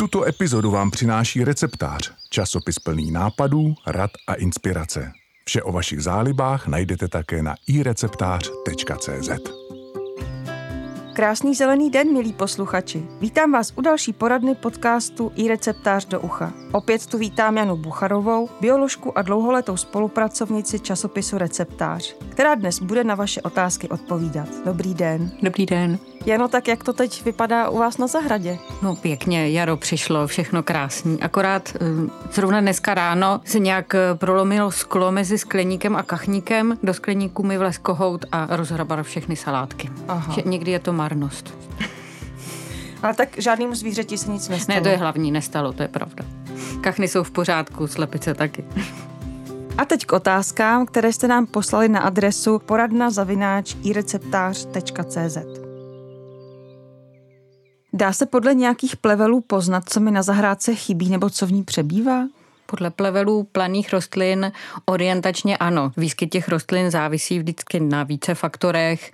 Tuto epizodu vám přináší receptář, časopis plný nápadů, rad a inspirace. Vše o vašich zálibách najdete také na ireceptář.cz. Krásný zelený den, milí posluchači. Vítám vás u další poradny podcastu i receptář do ucha. Opět tu vítám Janu Bucharovou, bioložku a dlouholetou spolupracovnici časopisu Receptář, která dnes bude na vaše otázky odpovídat. Dobrý den. Dobrý den. Jano, tak jak to teď vypadá u vás na zahradě? No pěkně, jaro přišlo, všechno krásný. Akorát eh, zrovna dneska ráno se nějak eh, prolomilo sklo mezi skleníkem a kachníkem. Do skleníku mi vlez kohout a rozhrabal všechny salátky. Aha. Že někdy je to marnost. Ale tak žádnému zvířeti se nic nestalo. Ne, to je hlavní, nestalo, to je pravda. Kachny jsou v pořádku, slepice taky. A teď k otázkám, které jste nám poslali na adresu poradna zavináč ireceptář.cz. Dá se podle nějakých plevelů poznat, co mi na zahrádce chybí nebo co v ní přebývá? Podle plevelů planých rostlin orientačně ano. Výskyt těch rostlin závisí vždycky na více faktorech,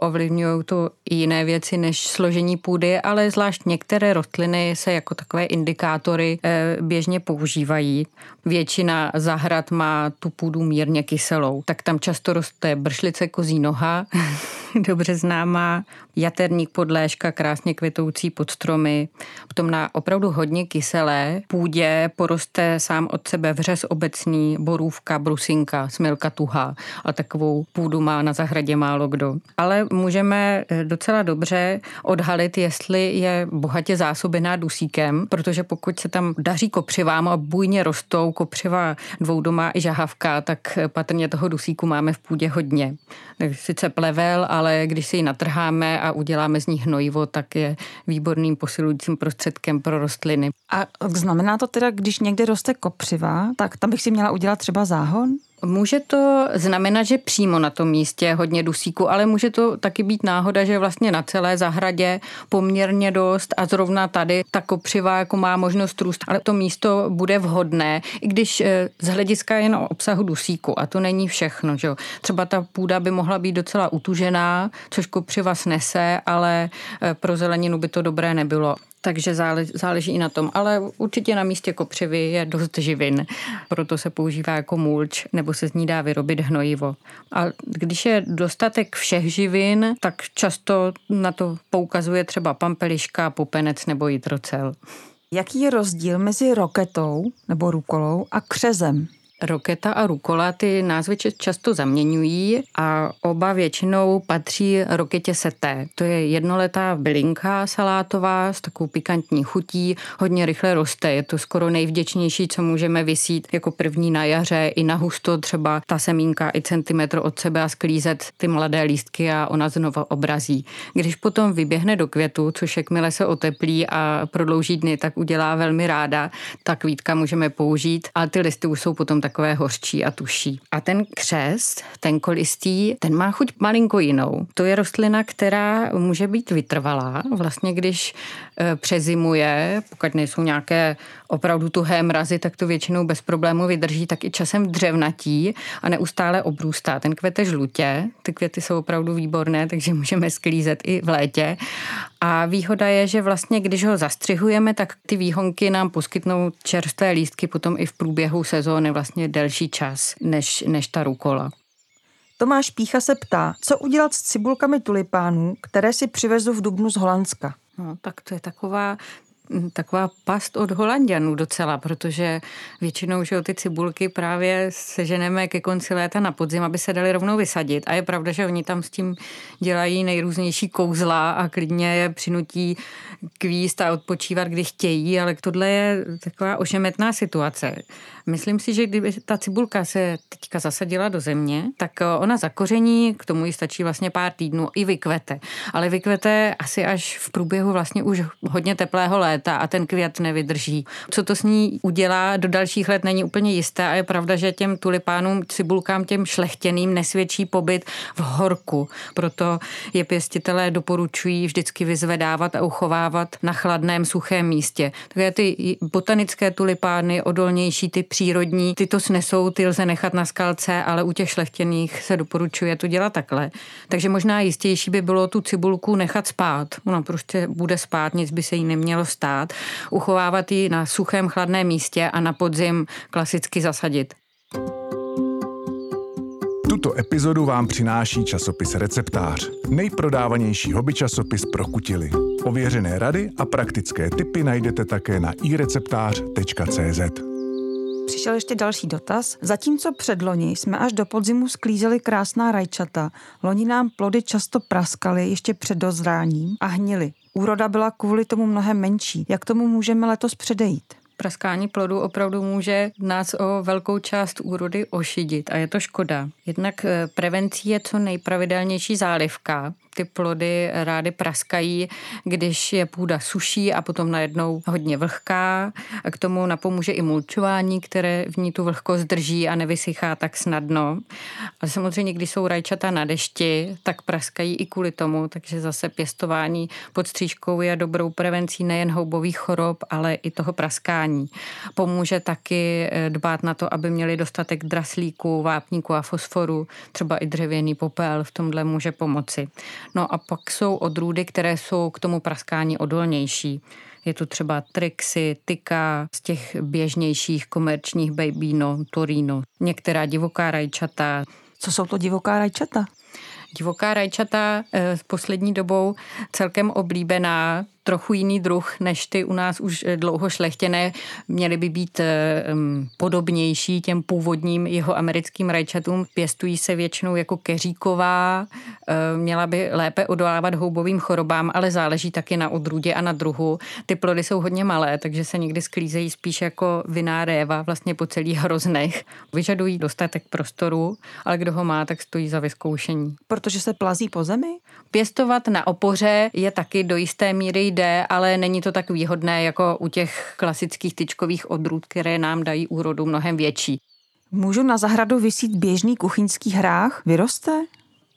ovlivňují to i jiné věci než složení půdy, ale zvlášť některé rostliny se jako takové indikátory e, běžně používají. Většina zahrad má tu půdu mírně kyselou, tak tam často roste bršlice kozí noha, dobře známá, jaterník podléžka, krásně květoucí pod stromy. Potom na opravdu hodně kyselé půdě poroste sám od sebe vřez obecný, borůvka, brusinka, smilka tuhá a takovou půdu má na zahradě málo kdo. Ale můžeme eh, docela dobře odhalit, jestli je bohatě zásobená dusíkem, protože pokud se tam daří kopřivám a bujně rostou kopřiva dvoudomá i žahavka, tak patrně toho dusíku máme v půdě hodně. Sice plevel, ale když si ji natrháme a uděláme z ní hnojivo, tak je výborným posilujícím prostředkem pro rostliny. A znamená to teda, když někde roste kopřiva, tak tam bych si měla udělat třeba záhon? Může to znamenat, že přímo na tom místě je hodně dusíku, ale může to taky být náhoda, že vlastně na celé zahradě poměrně dost a zrovna tady ta kopřiva jako má možnost růst, ale to místo bude vhodné, i když eh, z hlediska jen obsahu dusíku a to není všechno. Že? Třeba ta půda by mohla být docela utužená, což kopřiva snese, ale eh, pro zeleninu by to dobré nebylo takže záleží, záleží i na tom. Ale určitě na místě kopřivy je dost živin, proto se používá jako mulč nebo se z ní dá vyrobit hnojivo. A když je dostatek všech živin, tak často na to poukazuje třeba pampeliška, pupenec nebo jitrocel. Jaký je rozdíl mezi roketou nebo rukolou a křezem? Roketa a rukola ty názvy často zaměňují a oba většinou patří roketě seté. To je jednoletá bylinka salátová s takovou pikantní chutí, hodně rychle roste. Je to skoro nejvděčnější, co můžeme vysít jako první na jaře i na husto třeba ta semínka i centimetr od sebe a sklízet ty mladé lístky a ona znova obrazí. Když potom vyběhne do květu, což jakmile se oteplí a prodlouží dny, tak udělá velmi ráda, tak kvítka můžeme použít a ty listy už jsou potom tak takové hořčí a tuší. A ten křes, ten kolistý, ten má chuť malinko jinou. To je rostlina, která může být vytrvalá. Vlastně když přezimuje, pokud nejsou nějaké opravdu tuhé mrazy, tak to většinou bez problému vydrží, tak i časem dřevnatí a neustále obrůstá. Ten kvete žlutě, ty květy jsou opravdu výborné, takže můžeme sklízet i v létě. A výhoda je, že vlastně, když ho zastřihujeme, tak ty výhonky nám poskytnou čerstvé lístky potom i v průběhu sezóny vlastně delší čas než, než ta rukola. Tomáš Pícha se ptá, co udělat s cibulkami tulipánů, které si přivezu v Dubnu z Holandska. No, tak to je taková taková past od Holandianů docela, protože většinou že ty cibulky právě seženeme ke konci léta na podzim, aby se dali rovnou vysadit. A je pravda, že oni tam s tím dělají nejrůznější kouzla a klidně je přinutí kvíst a odpočívat, kdy chtějí, ale tohle je taková ošemetná situace. Myslím si, že kdyby ta cibulka se teďka zasadila do země, tak ona zakoření, k tomu ji stačí vlastně pár týdnů, i vykvete. Ale vykvete asi až v průběhu vlastně už hodně teplého léta a ten květ nevydrží. Co to s ní udělá do dalších let není úplně jisté a je pravda, že těm tulipánům, cibulkám, těm šlechtěným nesvědčí pobyt v horku. Proto je pěstitelé doporučují vždycky vyzvedávat a uchovávat na chladném, suchém místě. Takže ty botanické tulipány, odolnější, ty přírodní, ty to snesou, ty lze nechat na skalce, ale u těch šlechtěných se doporučuje to dělat takhle. Takže možná jistější by bylo tu cibulku nechat spát. Ona prostě bude spát, nic by se jí nemělo stát stát, uchovávat ji na suchém chladném místě a na podzim klasicky zasadit. Tuto epizodu vám přináší časopis Receptář, nejprodávanější hobby časopis pro kutily. Ověřené rady a praktické tipy najdete také na ireceptář.cz. Přišel ještě další dotaz. Zatímco před loni jsme až do podzimu sklízeli krásná rajčata, loni nám plody často praskaly ještě před dozráním a hnily. Úroda byla kvůli tomu mnohem menší. Jak tomu můžeme letos předejít? praskání plodu opravdu může nás o velkou část úrody ošidit a je to škoda. Jednak eh, prevencí je co nejpravidelnější zálivka, ty plody rády praskají, když je půda suší a potom najednou hodně vlhká. A k tomu napomůže i mulčování, které v ní tu vlhkost drží a nevysychá tak snadno. A samozřejmě, když jsou rajčata na dešti, tak praskají i kvůli tomu, takže zase pěstování pod střížkou je dobrou prevencí nejen houbových chorob, ale i toho praskání. Pomůže taky eh, dbát na to, aby měli dostatek draslíku, vápníku a fosforu, třeba i dřevěný popel v tomhle může pomoci. No a pak jsou odrůdy, které jsou k tomu praskání odolnější. Je tu třeba Trixy, Tika, z těch běžnějších komerčních Babino, Torino, některá divoká rajčata. Co jsou to divoká rajčata? Divoká rajčata eh, s poslední dobou celkem oblíbená, trochu jiný druh než ty u nás už eh, dlouho šlechtěné. Měly by být eh, podobnější těm původním jeho americkým rajčatům. Pěstují se většinou jako keříková, měla by lépe odolávat houbovým chorobám, ale záleží taky na odrůdě a na druhu. Ty plody jsou hodně malé, takže se někdy sklízejí spíš jako viná réva vlastně po celých hroznech. Vyžadují dostatek prostoru, ale kdo ho má, tak stojí za vyzkoušení protože se plazí po zemi? Pěstovat na opoře je taky do jisté míry jde, ale není to tak výhodné jako u těch klasických tyčkových odrůd, které nám dají úrodu mnohem větší. Můžu na zahradu vysít běžný kuchyňský hrách? Vyroste?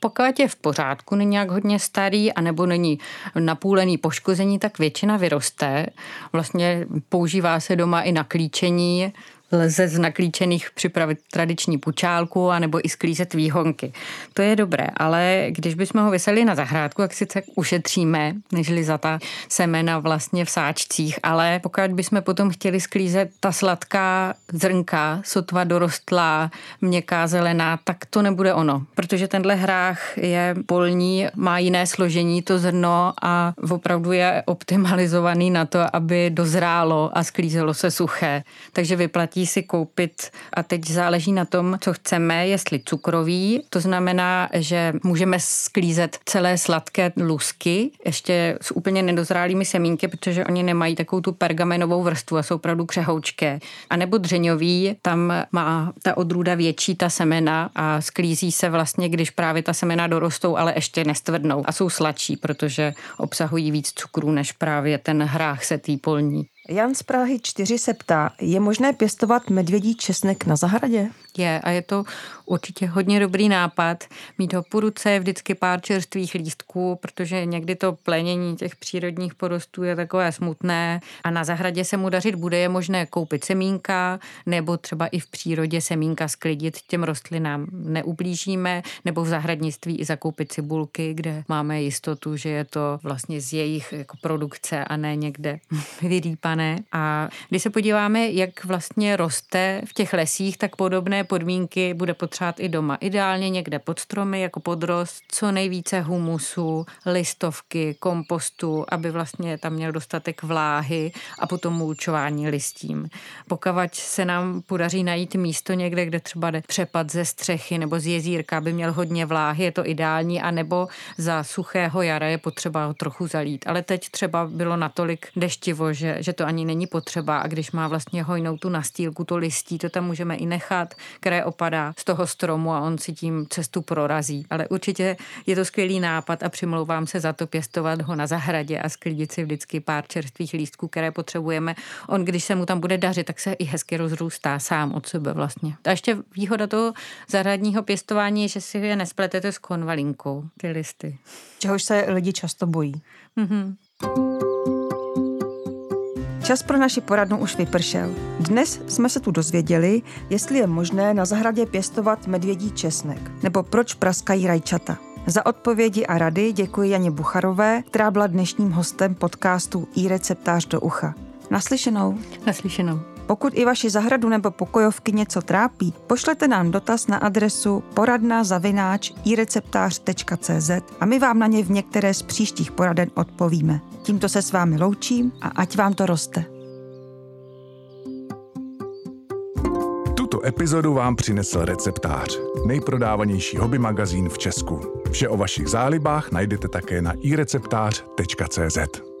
Pokud je v pořádku, není nějak hodně starý, anebo není napůlený poškození, tak většina vyroste. Vlastně používá se doma i na klíčení, lze z naklíčených připravit tradiční pučálku anebo i sklízet výhonky. To je dobré, ale když bychom ho vyseli na zahrádku, jak sice ušetříme, nežli za ta semena vlastně v sáčcích, ale pokud bychom potom chtěli sklízet ta sladká zrnka, sotva dorostlá, měkká zelená, tak to nebude ono, protože tenhle hrách je polní, má jiné složení to zrno a opravdu je optimalizovaný na to, aby dozrálo a sklízelo se suché. Takže vyplatí si koupit a teď záleží na tom, co chceme, jestli cukrový, to znamená, že můžeme sklízet celé sladké lusky, ještě s úplně nedozrálými semínky, protože oni nemají takovou tu pergamenovou vrstvu a jsou opravdu křehoučké. A nebo dřeňový, tam má ta odrůda větší ta semena a sklízí se vlastně, když právě ta semena dorostou, ale ještě nestvrdnou a jsou sladší, protože obsahují víc cukru než právě ten hrách setý polní. Jan z Prahy 4 se ptá, je možné pěstovat medvědí česnek na zahradě? Je a je to určitě hodně dobrý nápad mít ho po ruce, vždycky pár čerstvých lístků, protože někdy to plenění těch přírodních porostů je takové smutné a na zahradě se mu dařit bude, je možné koupit semínka nebo třeba i v přírodě semínka sklidit, těm rostlinám neublížíme, nebo v zahradnictví i zakoupit cibulky, kde máme jistotu, že je to vlastně z jejich jako produkce a ne někde vyrýpané. A když se podíváme, jak vlastně roste v těch lesích, tak podobné podmínky bude potřebovat i doma. Ideálně někde pod stromy, jako podrost, co nejvíce humusu, listovky, kompostu, aby vlastně tam měl dostatek vláhy a potom mulčování listím. Pokud se nám podaří najít místo někde, kde třeba jde přepad ze střechy nebo z jezírka, aby měl hodně vláhy, je to ideální, a nebo za suchého jara je potřeba ho trochu zalít. Ale teď třeba bylo natolik deštivo, že, že to ani není potřeba a když má vlastně hojnou tu nastílku, to listí, to tam můžeme i nechat které opadá z toho stromu a on si tím cestu prorazí. Ale určitě je to skvělý nápad a přimlouvám se za to pěstovat ho na zahradě a sklidit si vždycky pár čerstvých lístků, které potřebujeme. On, když se mu tam bude dařit, tak se i hezky rozrůstá sám od sebe vlastně. A ještě výhoda toho zahradního pěstování je, že si je nespletete s konvalinkou, ty listy. Čehož se lidi často bojí. Mm-hmm. Čas pro naši poradnu už vypršel. Dnes jsme se tu dozvěděli, jestli je možné na zahradě pěstovat medvědí česnek, nebo proč praskají rajčata. Za odpovědi a rady děkuji Janě Bucharové, která byla dnešním hostem podcastu i receptář do ucha. Naslyšenou. Naslyšenou. Pokud i vaši zahradu nebo pokojovky něco trápí, pošlete nám dotaz na adresu poradna a my vám na ně v některé z příštích poraden odpovíme. Tímto se s vámi loučím a ať vám to roste. Tuto epizodu vám přinesl receptář, nejprodávanější hobby magazín v Česku. Vše o vašich zálibách najdete také na ireceptář.cz.